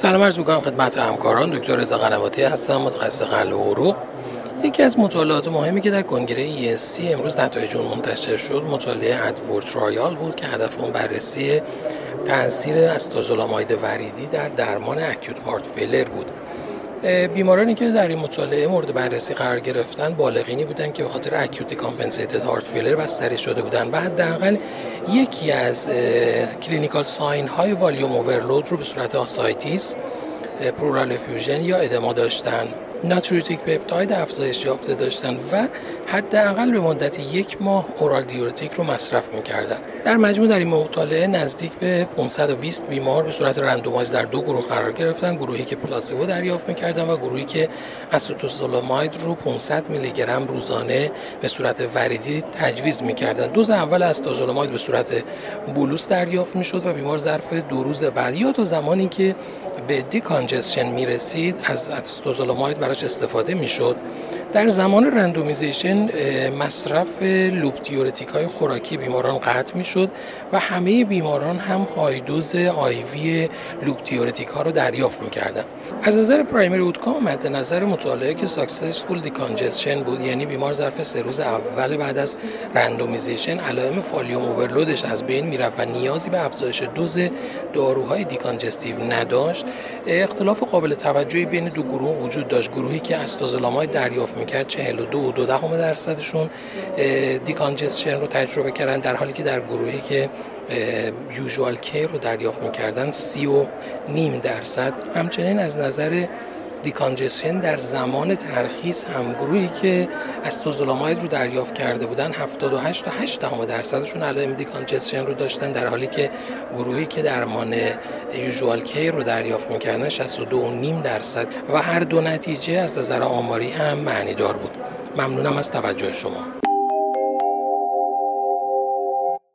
سلام عرض می‌کنم خدمت همکاران. دکتر رضا قنواتی هستم متخصص قلب و عروق یکی از مطالعات مهمی که در کنگره ESC امروز نتایج اون منتشر شد مطالعه ADVOR trial بود که هدف اون بررسی تاثیر acetazolamide وریدی در درمان acute heart failure بود. بیمارانی که در این مطالعه مورد بررسی قرار گرفتن بالغینی بودند که به خاطر acute decompensated heart failure بستری شده بودند و حداقل یکی از clinical sign های volume overload رو به صورت ascites pleural effusion یا edema داشتن. natriuretic peptide افزایش یافته داشتن و حداقل به مدت یک ماه oral diuretic رو مصرف می‌کردن. در مجموع در این مطالعه نزدیک به 520 بیمار به صورت randomize در دو گروه قرار گرفتن گروهی که placebo دریافت می‌کردن و گروهی که acetazolamide رو 500 میلی گرم روزانه به صورت وریدی تجویز می‌کردن. دوز اول acetazolamide به صورت bolus دریافت می‌شد و بیمار ظرف دو روز بعد یا تا زمانی که به decongestion می‌رسید از acetazolamide براش استفاده می‌شد در زمان randomization مصرف loop diuretic های خوراکی بیماران قطع می شد و همه بیماران هم high dose IV loop diuretic ها رو دریافت می کردن. از نظر primary outcome مد نظر مطالعه که successful decongestion بود یعنی بیمار ظرف سه روز اول بعد از randomization علائم volume overload ش از بین می‌رفت و نیازی به افزایش دوز داروهای decongestive نداشت اختلاف قابل توجهی بین دو گروه وجود داشت. گروهی که acetazolamide دریافت می‌کرد 42 و دو دهم درصدشون decongestion رو تجربه کردن در حالی که در گروهی که usual care رو دریافت می‌کردن سی و نیم درصد. همچنین از نظر decongestion در زمان ترخیص هم گروهی که استوزولاماید رو دریافت کرده بودن 78 تا 8 دهم درصدشون علائم دیکانجسشن رو داشتن در حالی که گروهی که درمان یوزوال کیر رو دریافت می‌کردن 62 نیم درصد. و هر دو نتیجه از نظر آماری هم معنی دار بود. ممنونم از توجه شما.